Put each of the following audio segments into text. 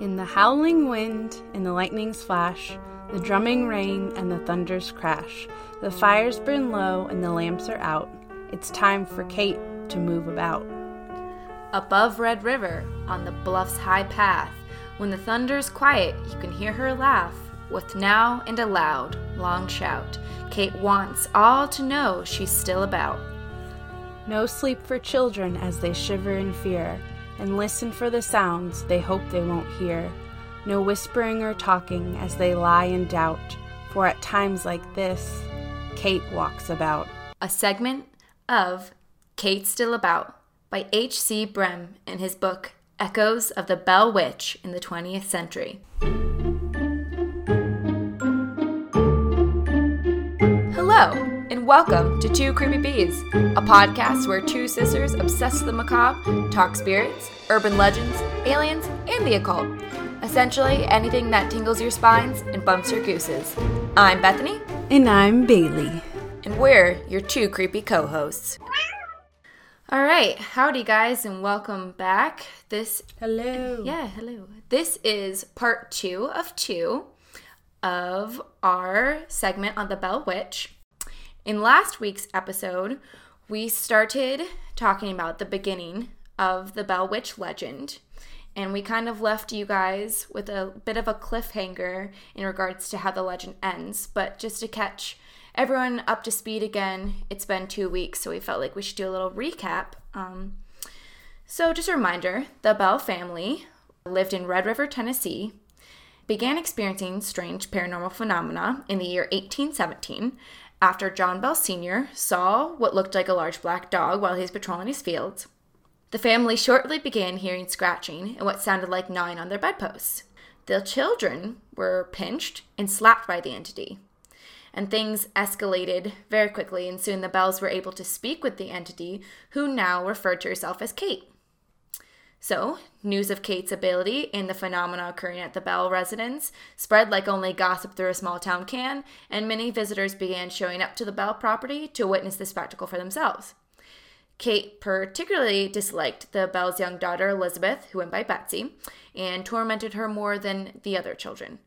In the howling wind in the lightning's flash, the drumming rain and the thunder's crash, the fires burn low and the lamps are out. It's time for Kate to move about. Above Red River, on the bluff's high path, when the thunder's quiet, you can hear her laugh. With now and a loud, long shout, Kate wants all to know she's still about. No sleep for children as they shiver in fear and listen for the sounds they hope they won't hear. No whispering or talking as they lie in doubt, for at times like this, Kate walks about. A segment of Kate Still About by H.C. Brehm in his book Echoes of the Bell Witch in the 20th Century. And welcome to Two Creepy Bees, a podcast where two sisters obsessed with the macabre talk spirits, urban legends, aliens, and the occult. Essentially, anything that tingles your spines and bumps your gooses. I'm Bethany, And I'm Bailey. and we're your two creepy co hosts. All right, howdy, guys, and welcome back. This Hello. Yeah, hello. This is part two of two of our segment on the Bell Witch. In last week's episode, we started talking about the beginning of the Bell Witch legend, and we kind of left you guys with a bit of a cliffhanger in regards to how the legend ends. But just to catch everyone up to speed again, it's been two weeks, so we felt like we should do a little recap. Um, so, just a reminder the Bell family lived in Red River, Tennessee, began experiencing strange paranormal phenomena in the year 1817 after John Bell Sr. saw what looked like a large black dog while he was patrolling his fields. The family shortly began hearing scratching and what sounded like gnawing on their bedposts. The children were pinched and slapped by the entity. And things escalated very quickly, and soon the Bells were able to speak with the entity, who now referred to herself as Kate. So, news of Kate's ability and the phenomena occurring at the Bell residence spread like only gossip through a small town can, and many visitors began showing up to the Bell property to witness the spectacle for themselves. Kate particularly disliked the Bell's young daughter Elizabeth, who went by Betsy, and tormented her more than the other children.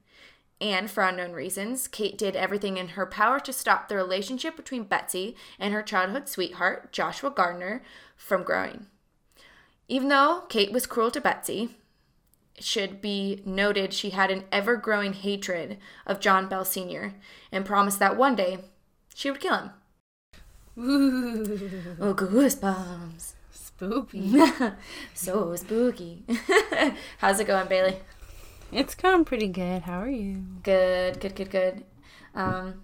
And for unknown reasons, Kate did everything in her power to stop the relationship between Betsy and her childhood sweetheart, Joshua Gardner, from growing. Even though Kate was cruel to Betsy, it should be noted she had an ever growing hatred of John Bell Sr. and promised that one day she would kill him. Ooh, Oh, goosebumps. spooky. so spooky. How's it going, Bailey? it's going pretty good. How are you? Good, good, good, good. Um,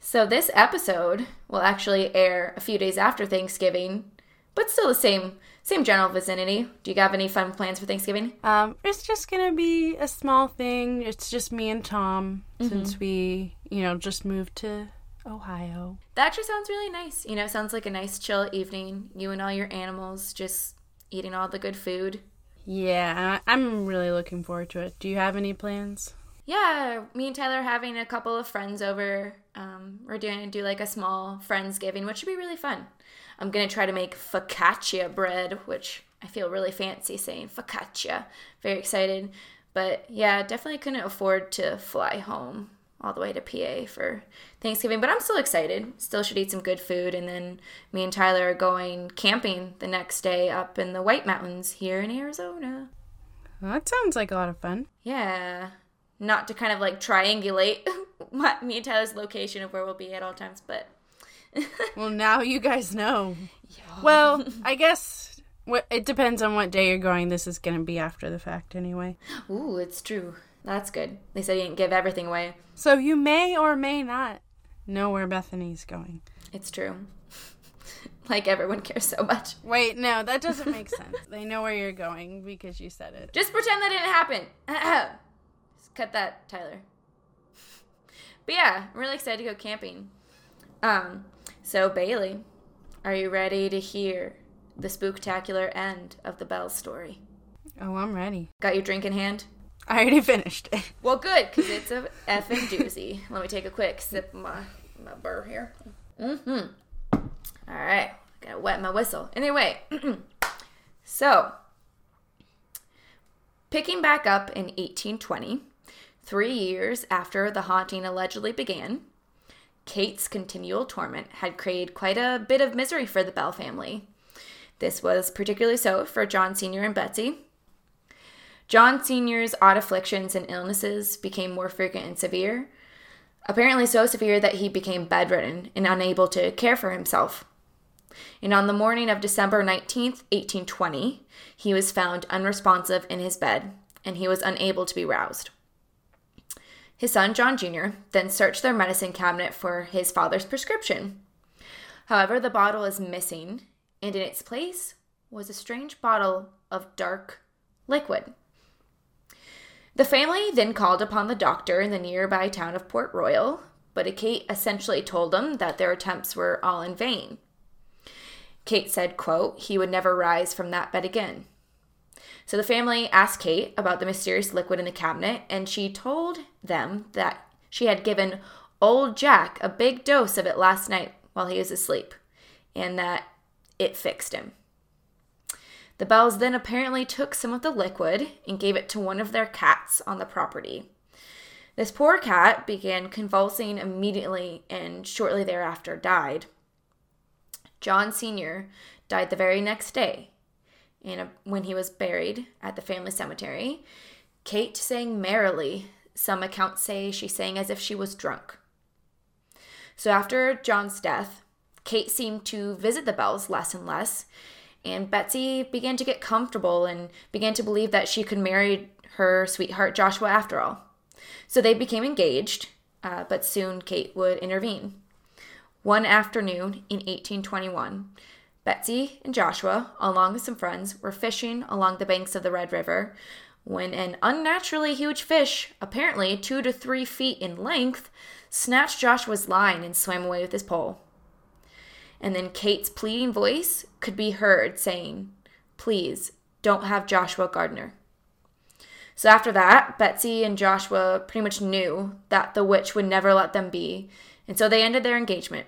so this episode will actually air a few days after Thanksgiving, but still the same same general vicinity. Do you have any fun plans for Thanksgiving? Um, it's just gonna be a small thing. It's just me and Tom since we, you know, just moved to Ohio. That actually sounds really nice. You know, sounds like a nice chill evening. You and all your animals just eating all the good food. Yeah, I'm really looking forward to it. Do you have any plans? Yeah, me and Tyler are having a couple of friends over. Um, we're doing do like a small friendsgiving, which should be really fun. I'm gonna try to make focaccia bread, which I feel really fancy saying focaccia. Very excited, but yeah, definitely couldn't afford to fly home all the way to PA for Thanksgiving, but I'm still excited. Still should eat some good food, and then me and Tyler are going camping the next day up in the White Mountains here in Arizona. Well, that sounds like a lot of fun. Yeah. Not to kind of like triangulate my, me and Tyler's location of where we'll be at all times, but Well, now you guys know. Well, I guess what it depends on what day you're going. This is going to be after the fact anyway. ooh, it's true. That's good. They said you didn't give everything away. So you may or may not know where Bethany's going. It's true. like everyone cares so much. Wait, no, that doesn't make sense. They know where you're going because you said it. Just pretend that didn't happen. Just cut that, Tyler. But yeah, I'm really excited to go camping. Um, so Bailey, are you ready to hear the spooktacular end of the Bell story? Oh, I'm ready. Got your drink in hand? I already finished it. Well, good, because it's a effing doozy. Let me take a quick sip of my, my burr here. Mm-hmm. All right. Gotta wet my whistle. Anyway, so Picking back up in 1820, three years after the haunting allegedly began, Kate's continual torment had created quite a bit of misery for the Bell family. This was particularly so for John Sr. and Betsy. John Sr.'s odd afflictions and illnesses became more frequent and severe, apparently so severe that he became bedridden and unable to care for himself. And on the morning of December 19th, 1820, he was found unresponsive in his bed and he was unable to be roused. His son, John Jr., then searched their medicine cabinet for his father's prescription. However, the bottle is missing, and in its place was a strange bottle of dark liquid. The family then called upon the doctor in the nearby town of Port Royal, but Kate essentially told them that their attempts were all in vain. Kate said, quote, he would never rise from that bed again. So the family asked Kate about the mysterious liquid in the cabinet, and she told them that she had given old Jack a big dose of it last night while he was asleep, and that it fixed him. The Bells then apparently took some of the liquid and gave it to one of their cats on the property. This poor cat began convulsing immediately and shortly thereafter died. John Sr. died the very next day, and when he was buried at the family cemetery, Kate sang merrily. Some accounts say she sang as if she was drunk. So after John's death, Kate seemed to visit the Bells less and less, and Betsy began to get comfortable and began to believe that she could marry her sweetheart Joshua after all. So they became engaged, uh, but soon Kate would intervene. One afternoon in 1821, Betsy and Joshua, along with some friends, were fishing along the banks of the Red River when an unnaturally huge fish, apparently two to three feet in length, snatched Joshua's line and swam away with his pole. And then Kate's pleading voice could be heard saying, Please don't have Joshua Gardner. So after that, Betsy and Joshua pretty much knew that the witch would never let them be, and so they ended their engagement.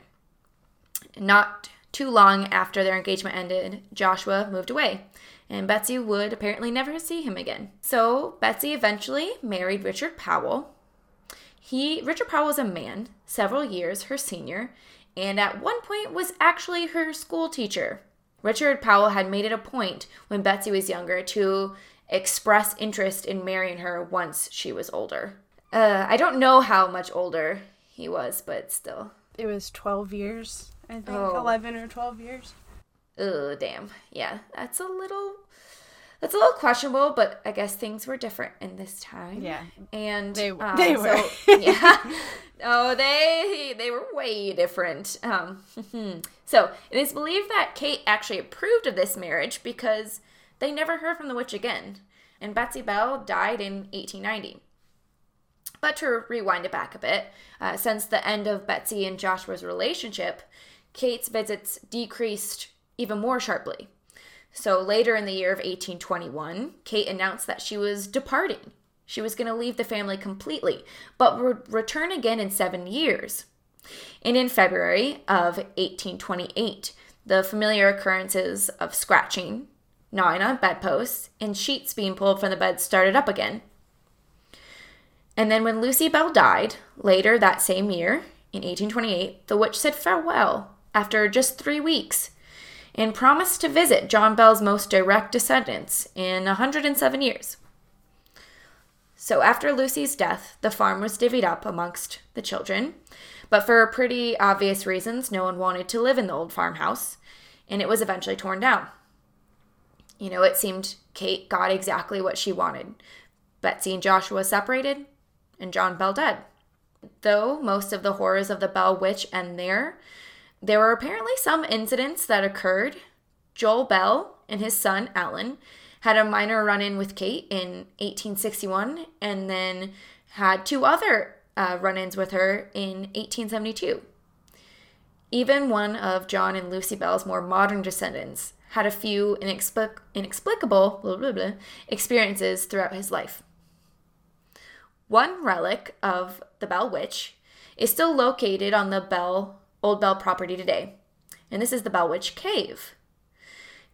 Not too long after their engagement ended, Joshua moved away, and Betsy would apparently never see him again. So Betsy eventually married Richard Powell. He Richard Powell was a man, several years her senior, and at one point was actually her school teacher. Richard Powell had made it a point when Betsy was younger to express interest in marrying her once she was older. Uh, I don't know how much older he was, but still. It was 12 years, I think. Oh. 11 or 12 years. Oh, damn. Yeah, that's a little that's a little questionable, but I guess things were different in this time. Yeah, and they, um, they were. So, yeah, oh, they they were way different. Um, so it is believed that Kate actually approved of this marriage because they never heard from the witch again, and Betsy Bell died in 1890. But to rewind it back a bit, uh, since the end of Betsy and Joshua's relationship, Kate's visits decreased even more sharply. So later in the year of 1821, Kate announced that she was departing. She was going to leave the family completely, but would return again in seven years. And in February of 1828, the familiar occurrences of scratching, gnawing on bedposts, and sheets being pulled from the bed started up again. And then when Lucy Bell died, later that same year, in 1828, the witch said farewell after just three weeks and promised to visit John Bell's most direct descendants in 107 years. So after Lucy's death, the farm was divvied up amongst the children, but for pretty obvious reasons, no one wanted to live in the old farmhouse, and it was eventually torn down. You know, it seemed Kate got exactly what she wanted. Betsy and Joshua separated, and John Bell dead. Though most of the horrors of the Bell Witch end there, there were apparently some incidents that occurred. Joel Bell and his son, Alan, had a minor run in with Kate in 1861 and then had two other uh, run ins with her in 1872. Even one of John and Lucy Bell's more modern descendants had a few inexplic- inexplicable blah, blah, blah, experiences throughout his life. One relic of the Bell Witch is still located on the Bell Old Bell property today, and this is the Bell Witch Cave.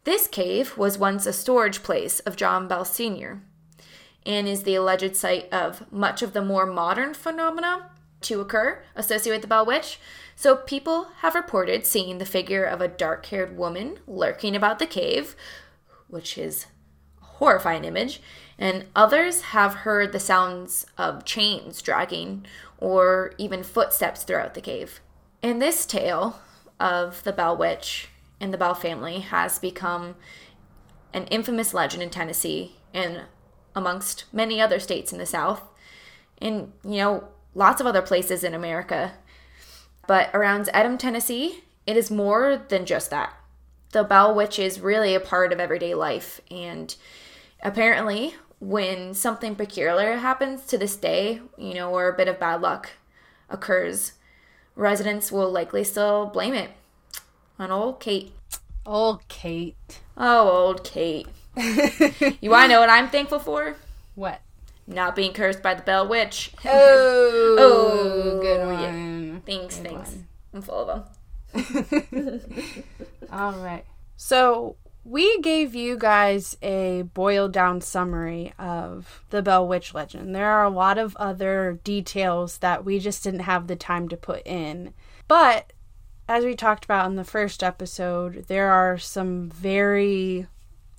This cave was once a storage place of John Bell Sr., and is the alleged site of much of the more modern phenomena to occur associated with the Bell Witch. So people have reported seeing the figure of a dark haired woman lurking about the cave, which is a horrifying image, and others have heard the sounds of chains dragging or even footsteps throughout the cave. And this tale of the Bell Witch and the Bell family has become an infamous legend in Tennessee and amongst many other states in the South, and you know, lots of other places in America. But around Adams, Tennessee, it is more than just that. The Bell Witch is really a part of everyday life, and apparently, when something peculiar happens to this day, you know, or a bit of bad luck occurs, residents will likely still blame it on old Kate. Old Kate. Oh, old Kate. you want to know what I'm thankful for? What? Not being cursed by the Bell Witch. Oh, Oh, good yeah. one. Thanks, Good thanks. one. I'm full of them. All right. So we gave you guys a boiled down summary of the Bell Witch legend. There are a lot of other details that we just didn't have the time to put in. But as we talked about in the first episode, there are some very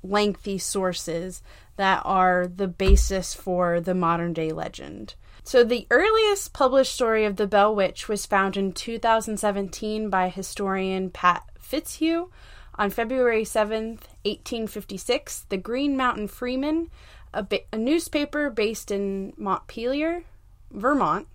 lengthy sources that are the basis for the modern day legend. So, the earliest published story of the Bell Witch was found in 2017 by historian Pat Fitzhugh. On February 7th, 1856, the Green Mountain Freeman, a, ba- a newspaper based in Montpelier, Vermont,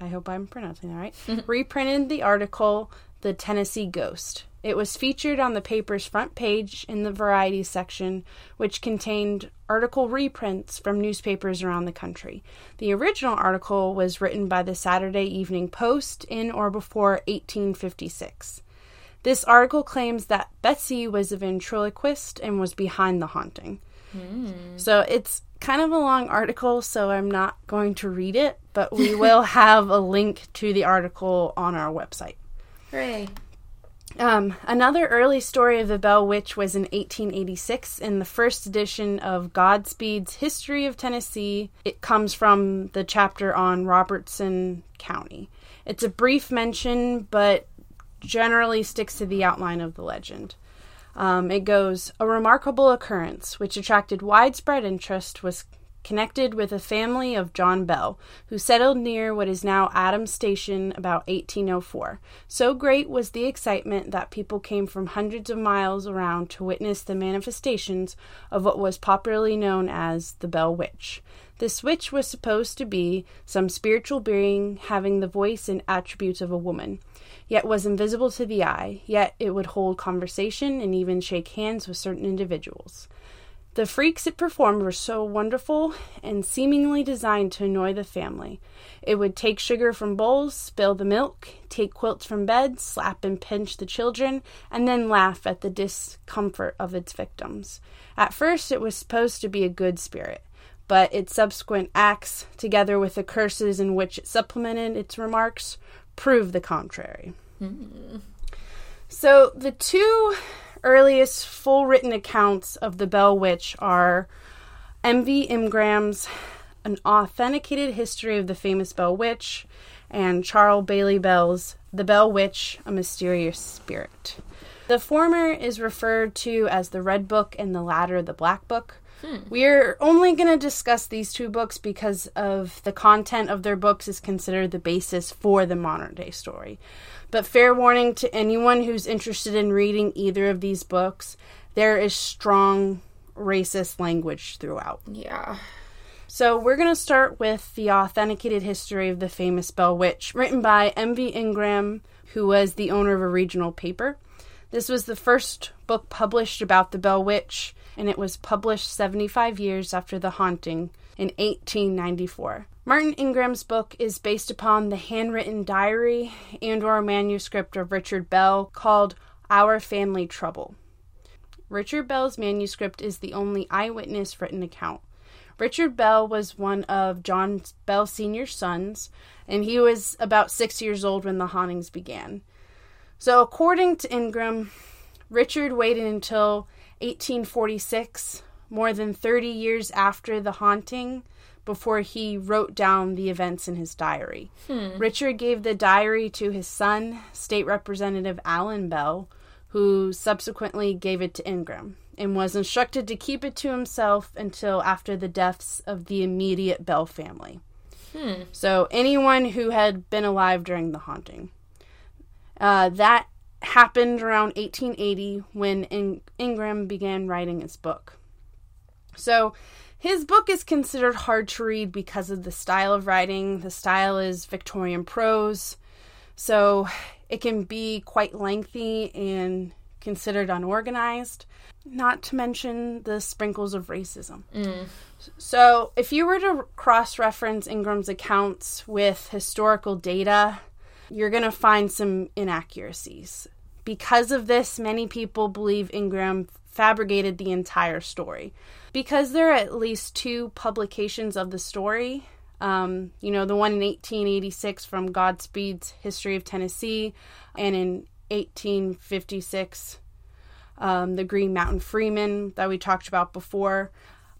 I hope I'm pronouncing that right, reprinted the article The Tennessee Ghost. It was featured on the paper's front page in the variety section, which contained article reprints from newspapers around the country. The original article was written by the Saturday Evening Post in or before 1856. This article claims that Betsy was a ventriloquist and was behind the haunting. So it's kind of a long article, so I'm not going to read it, but we will have a link to the article on our website. Hooray. Um, another early story of the Bell Witch was in 1886 in the first edition of Goodspeed's History of Tennessee. It comes from the chapter on Robertson County. It's a brief mention, but generally sticks to the outline of the legend. Um, it goes A remarkable occurrence, which attracted widespread interest, was connected with a family of John Bell, who settled near what is now Adams Station about 1804. So great was the excitement that people came from hundreds of miles around to witness the manifestations of what was popularly known as the Bell Witch. This witch was supposed to be some spiritual being having the voice and attributes of a woman, yet was invisible to the eye, yet it would hold conversation and even shake hands with certain individuals. The freaks it performed were so wonderful and seemingly designed to annoy the family. It would take sugar from bowls, spill the milk, take quilts from beds, slap and pinch the children, and then laugh at the discomfort of its victims. At first, it was supposed to be a good spirit, but its subsequent acts, together with the curses in which it supplemented its remarks, prove the contrary. Mm-hmm. So, the two earliest full written accounts of the Bell Witch are M.V. Ingram's An Authenticated History of the Famous Bell Witch and Charles Bailey Bell's The Bell Witch, A Mysterious Spirit. The former is referred to as the Red Book and the latter the Black Book. Hmm. We're only going to discuss these two books because of the content of their books is considered the basis for the modern day story. But fair warning to anyone who's interested in reading either of these books, there is strong racist language throughout. Yeah. So we're going to start with the authenticated history of the famous Bell Witch, written by M.V. Ingram, who was the owner of a regional paper. This was the first book published about the Bell Witch, and it was published 75 years after the haunting in 1894. Martin Ingram's book is based upon the handwritten diary and or manuscript of Richard Bell called Our Family Trouble. Richard Bell's manuscript is the only eyewitness written account. Richard Bell was one of John Bell Sr.'s sons, and he was about six years old when the hauntings began. So, according to Ingram, Richard waited until 1846, more than 30 years after the haunting, before he wrote down the events in his diary. Richard gave the diary to his son, State Representative Alan Bell, who subsequently gave it to Ingram and was instructed to keep it to himself until after the deaths of the immediate Bell family. So, anyone who had been alive during the haunting. Uh, that happened around 1880 when In- Ingram began writing his book. So, his book is considered hard to read because of the style of writing. The style is Victorian prose, so it can be quite lengthy and considered unorganized, not to mention the sprinkles of racism. Mm. So, if you were to cross reference Ingram's accounts with historical data, you're going to find some inaccuracies. Because of this, many people believe Ingram fabricated the entire story. Because there are at least two publications of the story, um, you know, the one in 1886 from Goodspeed's History of Tennessee, and in 1856, um, the Green Mountain Freeman that we talked about before.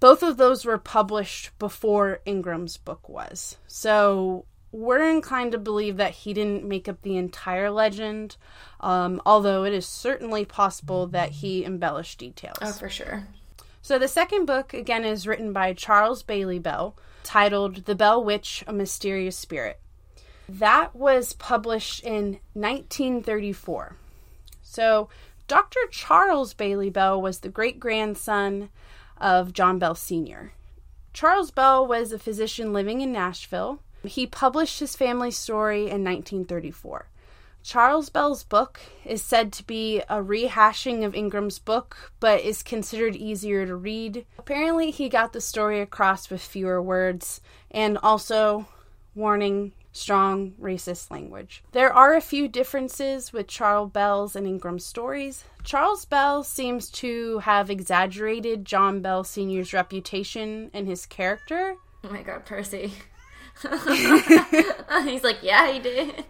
Both of those were published before Ingram's book was. So we're inclined to believe that he didn't make up the entire legend, um, although it is certainly possible that he embellished details. Oh, for sure. So the second book, again, is written by Charles Bailey Bell, titled The Bell Witch, A Mysterious Spirit. That was published in 1934. So Dr. Charles Bailey Bell was the great grandson of John Bell Sr. Charles Bell was a physician living in Nashville. He published his family story in 1934. Charles Bell's book is said to be a rehashing of Ingram's book, but is considered easier to read. Apparently, he got the story across with fewer words and also warning strong racist language. There are a few differences with Charles Bell's and Ingram's stories. Charles Bell seems to have exaggerated John Bell Sr.'s reputation and his character. Oh my god, Percy. He's like, yeah, he did.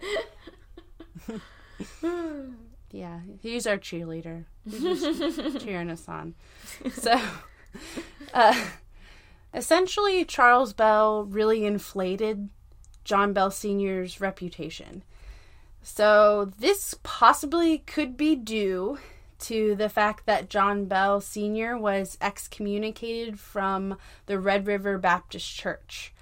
Yeah, he's our cheerleader. He's cheering us on. So, uh, essentially, Charles Bell really inflated John Bell Sr.'s reputation. So, this possibly could be due to the fact that John Bell Sr. was excommunicated from the Red River Baptist Church.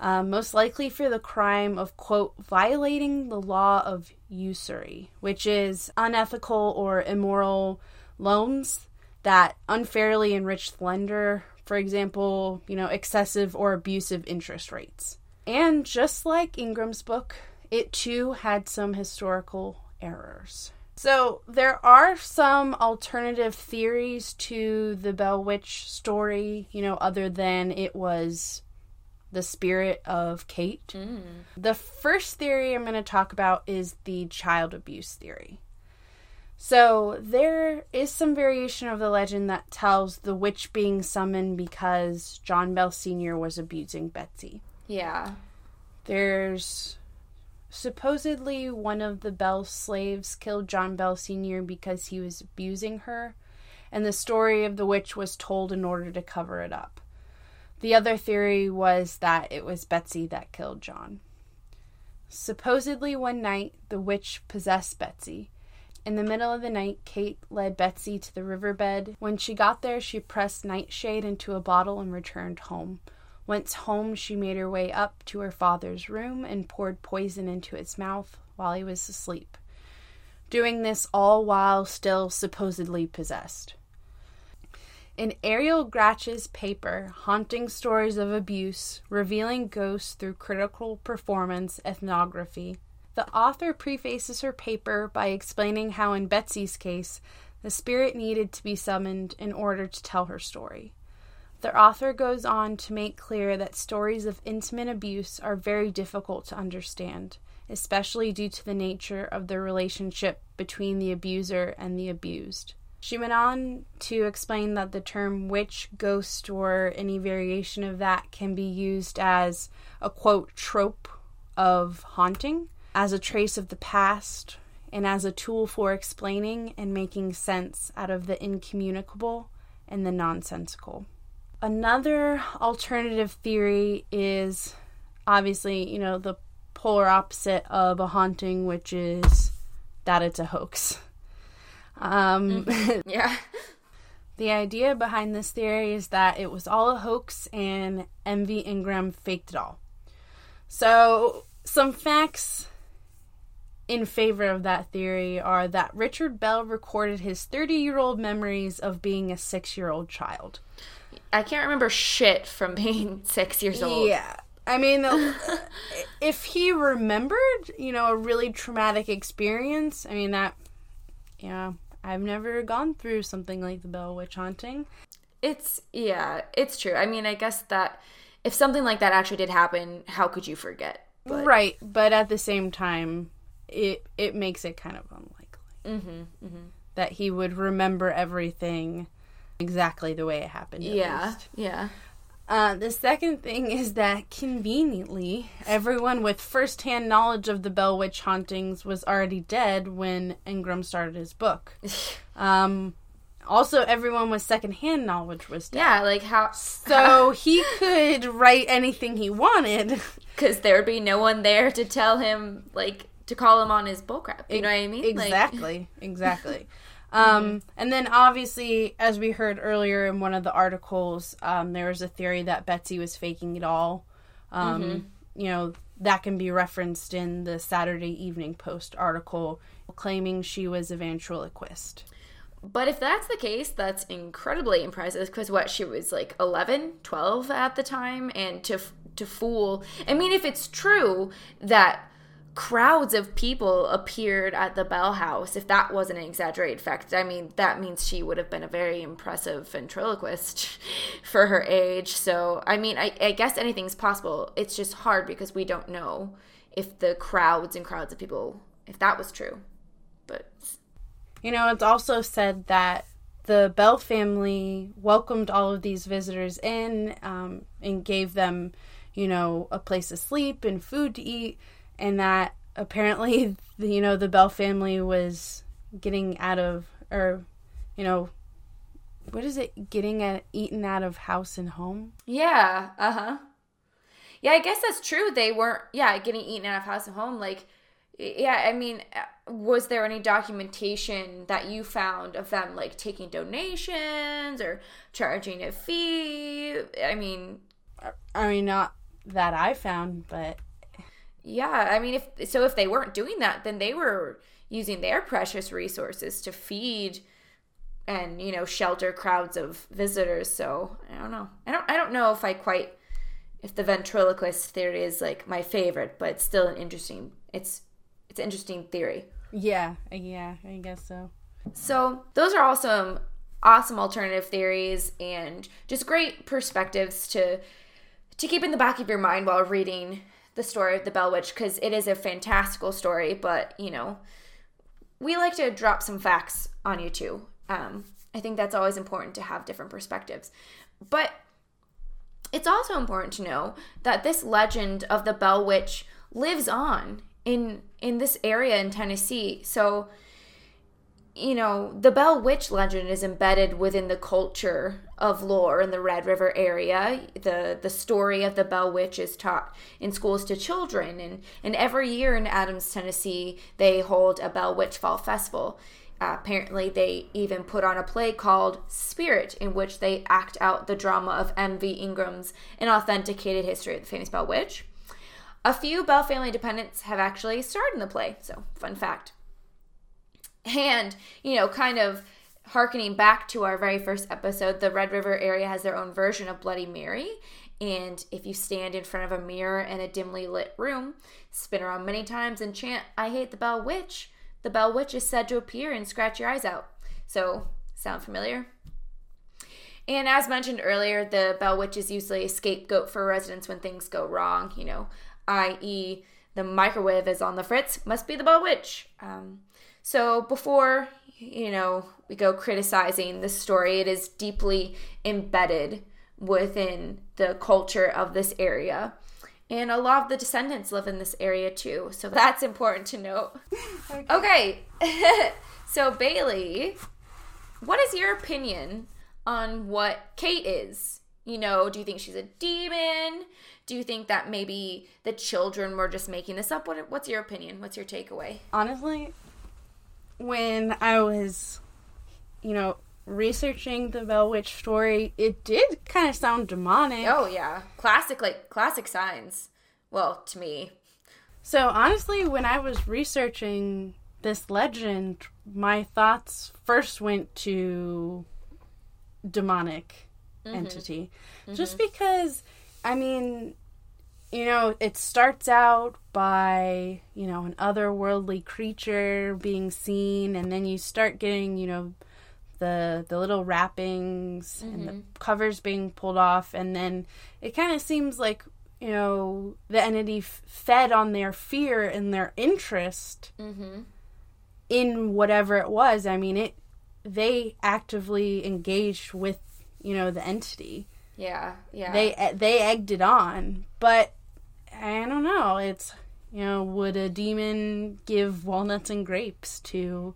Uh, most likely for the crime of, quote, violating the law of usury, which is unethical or immoral loans that unfairly enrich the lender, for example, you know, excessive or abusive interest rates. And just like Ingram's book, it too had some historical errors. So, there are some alternative theories to the Bell Witch story, you know, other than it was the spirit of Kate. Mm. The first theory I'm going to talk about is the child abuse theory. So, there is some variation of the legend that tells the witch being summoned because John Bell Sr. was abusing Betsy. Yeah. There's supposedly one of the Bell slaves killed John Bell Sr. because he was abusing her, and the story of the witch was told in order to cover it up. The other theory was that it was Betsy that killed John. Supposedly, one night, the witch possessed Betsy. In the middle of the night, Kate led Betsy to the riverbed. When she got there, she pressed nightshade into a bottle and returned home. Once home, she made her way up to her father's room and poured poison into his mouth while he was asleep, doing this all while still supposedly possessed. In Ariel Gratch's paper, Haunting Stories of Abuse Revealing Ghosts Through Critical Performance Ethnography, the author prefaces her paper by explaining how, in Betsy's case, the spirit needed to be summoned in order to tell her story. The author goes on to make clear that stories of intimate abuse are very difficult to understand, especially due to the nature of the relationship between the abuser and the abused. She went on to explain that the term witch, ghost, or any variation of that can be used as a quote trope of haunting, as a trace of the past, and as a tool for explaining and making sense out of the incommunicable and the nonsensical. Another alternative theory is obviously, you know, the polar opposite of a haunting, which is that it's a hoax. Um, Yeah. the idea behind this theory is that it was all a hoax and M.V. Ingram faked it all. So, some facts in favor of that theory are that Richard Bell recorded his 30 year old memories of being a six year old child. I can't remember shit from being six years old. Yeah. I mean, if he remembered, you know, a really traumatic experience, I mean, that, yeah, I've never gone through something like the Bell Witch haunting. It's yeah, it's true. I mean, I guess that if something like that actually did happen, how could you forget? But right, but at the same time, it it makes it kind of unlikely Mm-hmm, that he would remember everything exactly the way it happened. yeah, least. yeah. Uh, the second thing is that conveniently, everyone with first-hand knowledge of the Bell Witch hauntings was already dead when Ingram started his book. Um, also, everyone with second-hand knowledge was dead. Yeah, like how So he could write anything he wanted. because there would be no one there to tell him like to call him on his bullcrap. You know what I mean? Like- Exactly. Um, and then obviously, as we heard earlier in one of the articles, um, there was a theory that Betsy was faking it all. Um, You know, that can be referenced in the Saturday Evening Post article claiming she was a ventriloquist. But if that's the case, that's incredibly impressive because what she was like 11, 12 at the time and to to fool. I mean if it's true that crowds of people appeared at the Bell House, if that wasn't an exaggerated fact, I mean that means she would have been a very impressive ventriloquist for her age. So, I mean, I, I guess anything's possible. It's just hard because we don't know if the crowds and crowds of people if that was true. But You know, it's also said that the Bell family welcomed all of these visitors in um, and gave them, you know, a place to sleep and food to eat, and that apparently, you know, the Bell family was getting out of, or, you know, what is it? Getting at, eaten out of house and home. Yeah, uh huh. Yeah, I guess that's true. They weren't, yeah, getting eaten out of house and home. Like, yeah, I mean, uh, was there any documentation that you found of them, like, taking donations or charging a fee? I mean, I mean, not that I found, but yeah, I mean, if so, if they weren't doing that, then they were using their precious resources to feed and you know shelter crowds of visitors. So I don't know. I don't. I don't know if I quite if the ventriloquist theory is like my favorite, but it's still an interesting. It's it's an interesting theory. yeah, yeah, I guess so. So those are all some awesome alternative theories and just great perspectives to to keep in the back of your mind while reading the story of the Bell Witch because it is a fantastical story, but you know, we like to drop some facts on you too. Um, I think that's always important to have different perspectives. But it's also important to know that this legend of the Bell Witch lives on in in this area in Tennessee. So you know, the Bell Witch legend is embedded within the culture of lore in the Red River area. The the story of the Bell Witch is taught in schools to children and and every year in Adams, Tennessee, they hold a Bell Witch Fall Festival. Uh, apparently, they even put on a play called Spirit, in which they act out the drama of M.V. Ingram's unauthenticated history of the famous Bell Witch. A few Bell family dependents have actually starred in the play, so fun fact. And, you know, kind of harkening back to our very first episode, the Red River area has their own version of Bloody Mary. And if you stand in front of a mirror in a dimly lit room, spin around many times and chant, I hate the Bell Witch, the Bell Witch is said to appear and scratch your eyes out. So, sound familiar? And as mentioned earlier, the Bell Witch is usually a scapegoat for residents when things go wrong, you know, i.e., the microwave is on the fritz, must be the Bell Witch. Um, so before, you know, we go criticizing this story, it is deeply embedded within the culture of this area. And a lot of the descendants live in this area too. So that's important to note. Okay. so Bailey, what is your opinion on what Kate is You know, do you think she's a demon? Do you think that maybe the children were just making this up? What, what's your opinion? What's your takeaway? Honestly, when I was, you know, researching the Bell Witch story, it did kind of sound demonic. Oh yeah, classic like classic signs. Well, to me. So honestly, when I was researching this legend, my thoughts first went to demonic mm-hmm. entity. Mm-hmm. Just because I mean, you know, it starts out by, you know, an otherworldly creature being seen and then you start getting, you know, the the little rappings mm-hmm. and the mm-hmm. covers being pulled off and then it kind of seems like you know the entity f- fed on their fear and their interest mm-hmm. in whatever it was i mean it they actively engaged with you know the entity yeah yeah they they egged it on but i don't know it's you know would a demon give walnuts and grapes to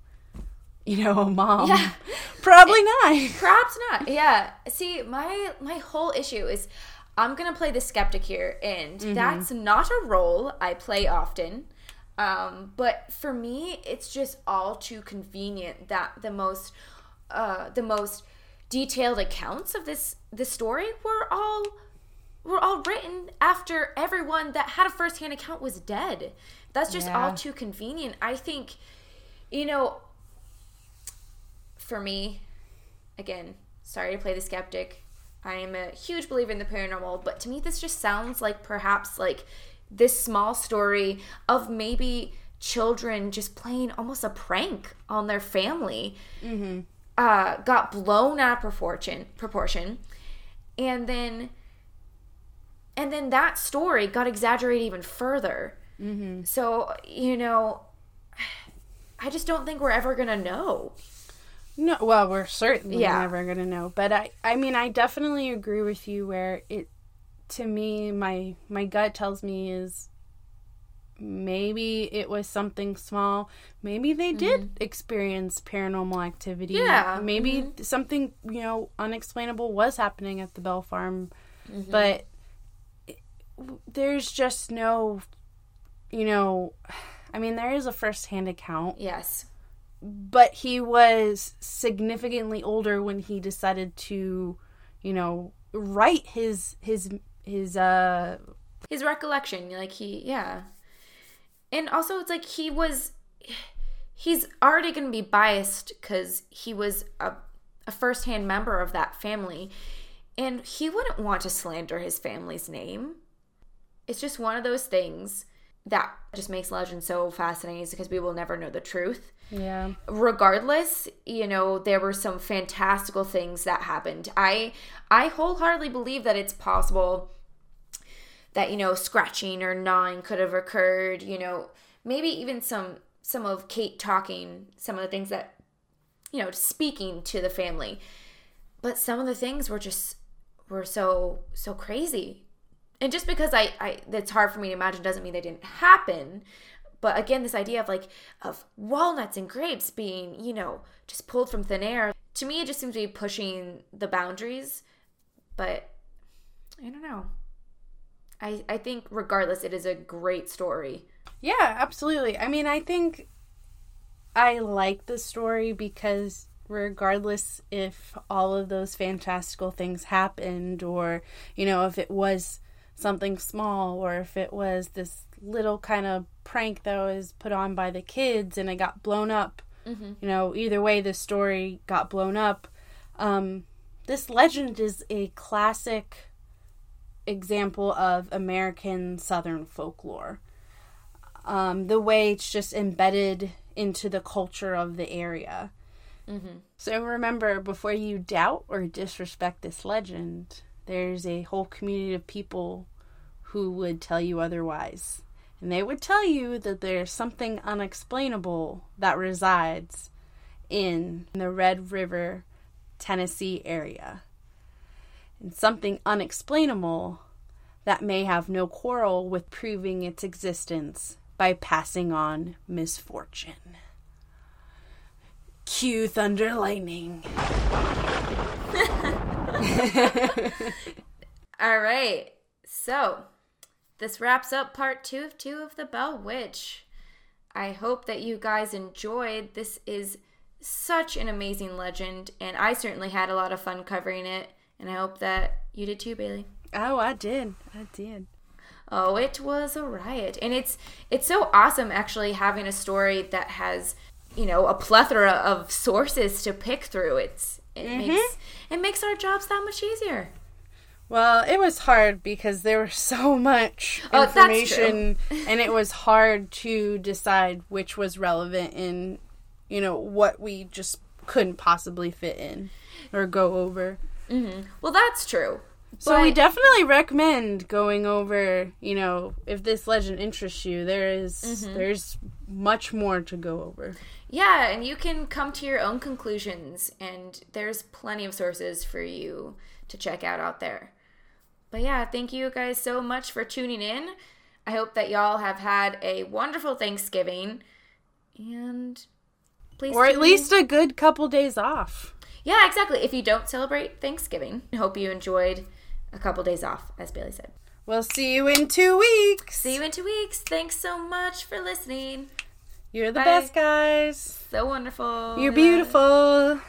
you know, a mom. Yeah. Probably not. Perhaps not. Yeah. See, my my whole issue is I'm gonna play the skeptic here, and mm-hmm. that's not a role I play often. Um, but for me, it's just all too convenient that the most uh, the most detailed accounts of this this story were all were all written after everyone that had a firsthand account was dead. That's just yeah. all too convenient. I think, you know, for me, again, sorry to play the skeptic. I am a huge believer in the paranormal, but to me, this just sounds like perhaps like this small story of maybe children just playing almost a prank on their family. Mm-hmm. Uh, got blown out of proportion, proportion, and then, and then that story got exaggerated even further. Mm-hmm. So you know, I just don't think we're ever gonna know. No, well, we're certainly yeah. never going to know. But I, I mean, I definitely agree with you. Where it, to me, my my gut tells me is maybe it was something small. Maybe they mm-hmm. did experience paranormal activity. Yeah. Maybe mm-hmm. something you know unexplainable was happening at the Bell Farm, mm-hmm. but there's just no, you know, I mean, there is a first hand account. Yes but he was significantly older when he decided to, you know, write his his his uh his recollection like he yeah. And also it's like he was he's already going to be biased cuz he was a a first-hand member of that family and he wouldn't want to slander his family's name. It's just one of those things that just makes legend so fascinating because we will never know the truth. Yeah. Regardless, you know, there were some fantastical things that happened. I I wholeheartedly believe that it's possible that, you know, scratching or gnawing could have occurred, you know, maybe even some some of Kate talking, some of the things that you know, speaking to the family. But some of the things were just were so so crazy. And just because I I it's hard for me to imagine doesn't mean they didn't happen. But again, this idea of like of walnuts and grapes being, you know, just pulled from thin air, to me it just seems to be pushing the boundaries. But I don't know. I I think regardless it is a great story. Yeah, absolutely. I mean, I think I like the story because regardless if all of those fantastical things happened or, you know, if it was something small or if it was this little kind of prank that was put on by the kids and it got blown up. Mm-hmm. You know, either way, the story got blown up. Um, this legend is a classic example of American Southern folklore. Um, the way it's just embedded into the culture of the area. Mm-hmm. So remember, before you doubt or disrespect this legend, there's a whole community of people who would tell you otherwise. And they would tell you that there's something unexplainable that resides in the Red River, Tennessee area. And something unexplainable that may have no quarrel with proving its existence by passing on misfortune. Cue thunder lightning. All right. So, this wraps up part two of two of the Bell Witch. I hope that you guys enjoyed. This is such an amazing legend, and I certainly had a lot of fun covering it, and I hope that you did too, Bailey. Oh, I did. I did. Oh, it was a riot. And it's it's so awesome actually having a story that has, you know, a plethora of sources to pick through. It's it mm-hmm. makes it makes our jobs that much easier. Well, it was hard because there was so much oh, information and it was hard to decide which was relevant in, you know, what we just couldn't possibly fit in or go over. Mm-hmm. Well, that's true. So but, we definitely recommend going over, you know, if this legend interests you, there is, mm-hmm. there's much more to go over. Yeah, and you can come to your own conclusions and there's plenty of sources for you to check out out there. But yeah, thank you guys so much for tuning in. I hope that y'all have had a wonderful Thanksgiving and please or at least in. a good couple days off. Yeah, exactly. If you don't celebrate Thanksgiving, I hope you enjoyed a couple days off, as Bailey said. We'll see you in two weeks. See you in two weeks. Thanks so much for listening. You're the Bye. best, guys. So wonderful. You're beautiful.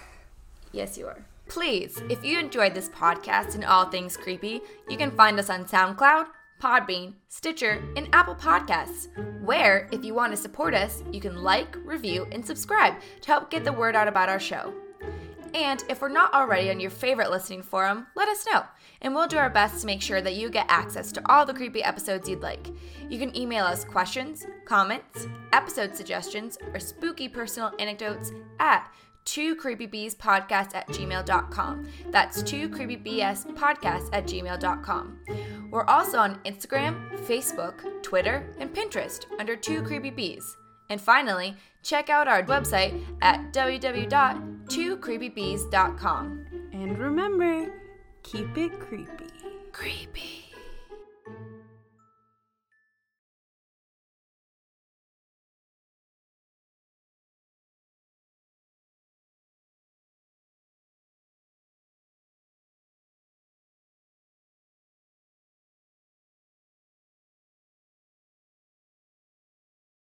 Yes, you are. Please, if you enjoyed this podcast and all things creepy, you can find us on SoundCloud, Podbean, Stitcher, and Apple Podcasts, where, if you want to support us, you can like, review, and subscribe to help get the word out about our show. And if we're not already on your favorite listening forum, let us know, and we'll do our best to make sure that you get access to all the creepy episodes you'd like. You can email us questions, comments, episode suggestions, or spooky personal anecdotes at two creepybees podcast at gmail.com. That's two creepybs podcast at gmail.com. We're also on Instagram, Facebook, Twitter, and Pinterest under two creepy bees. And finally, check out our website at www.twocreepybees.com. And remember, keep it creepy. Creepy.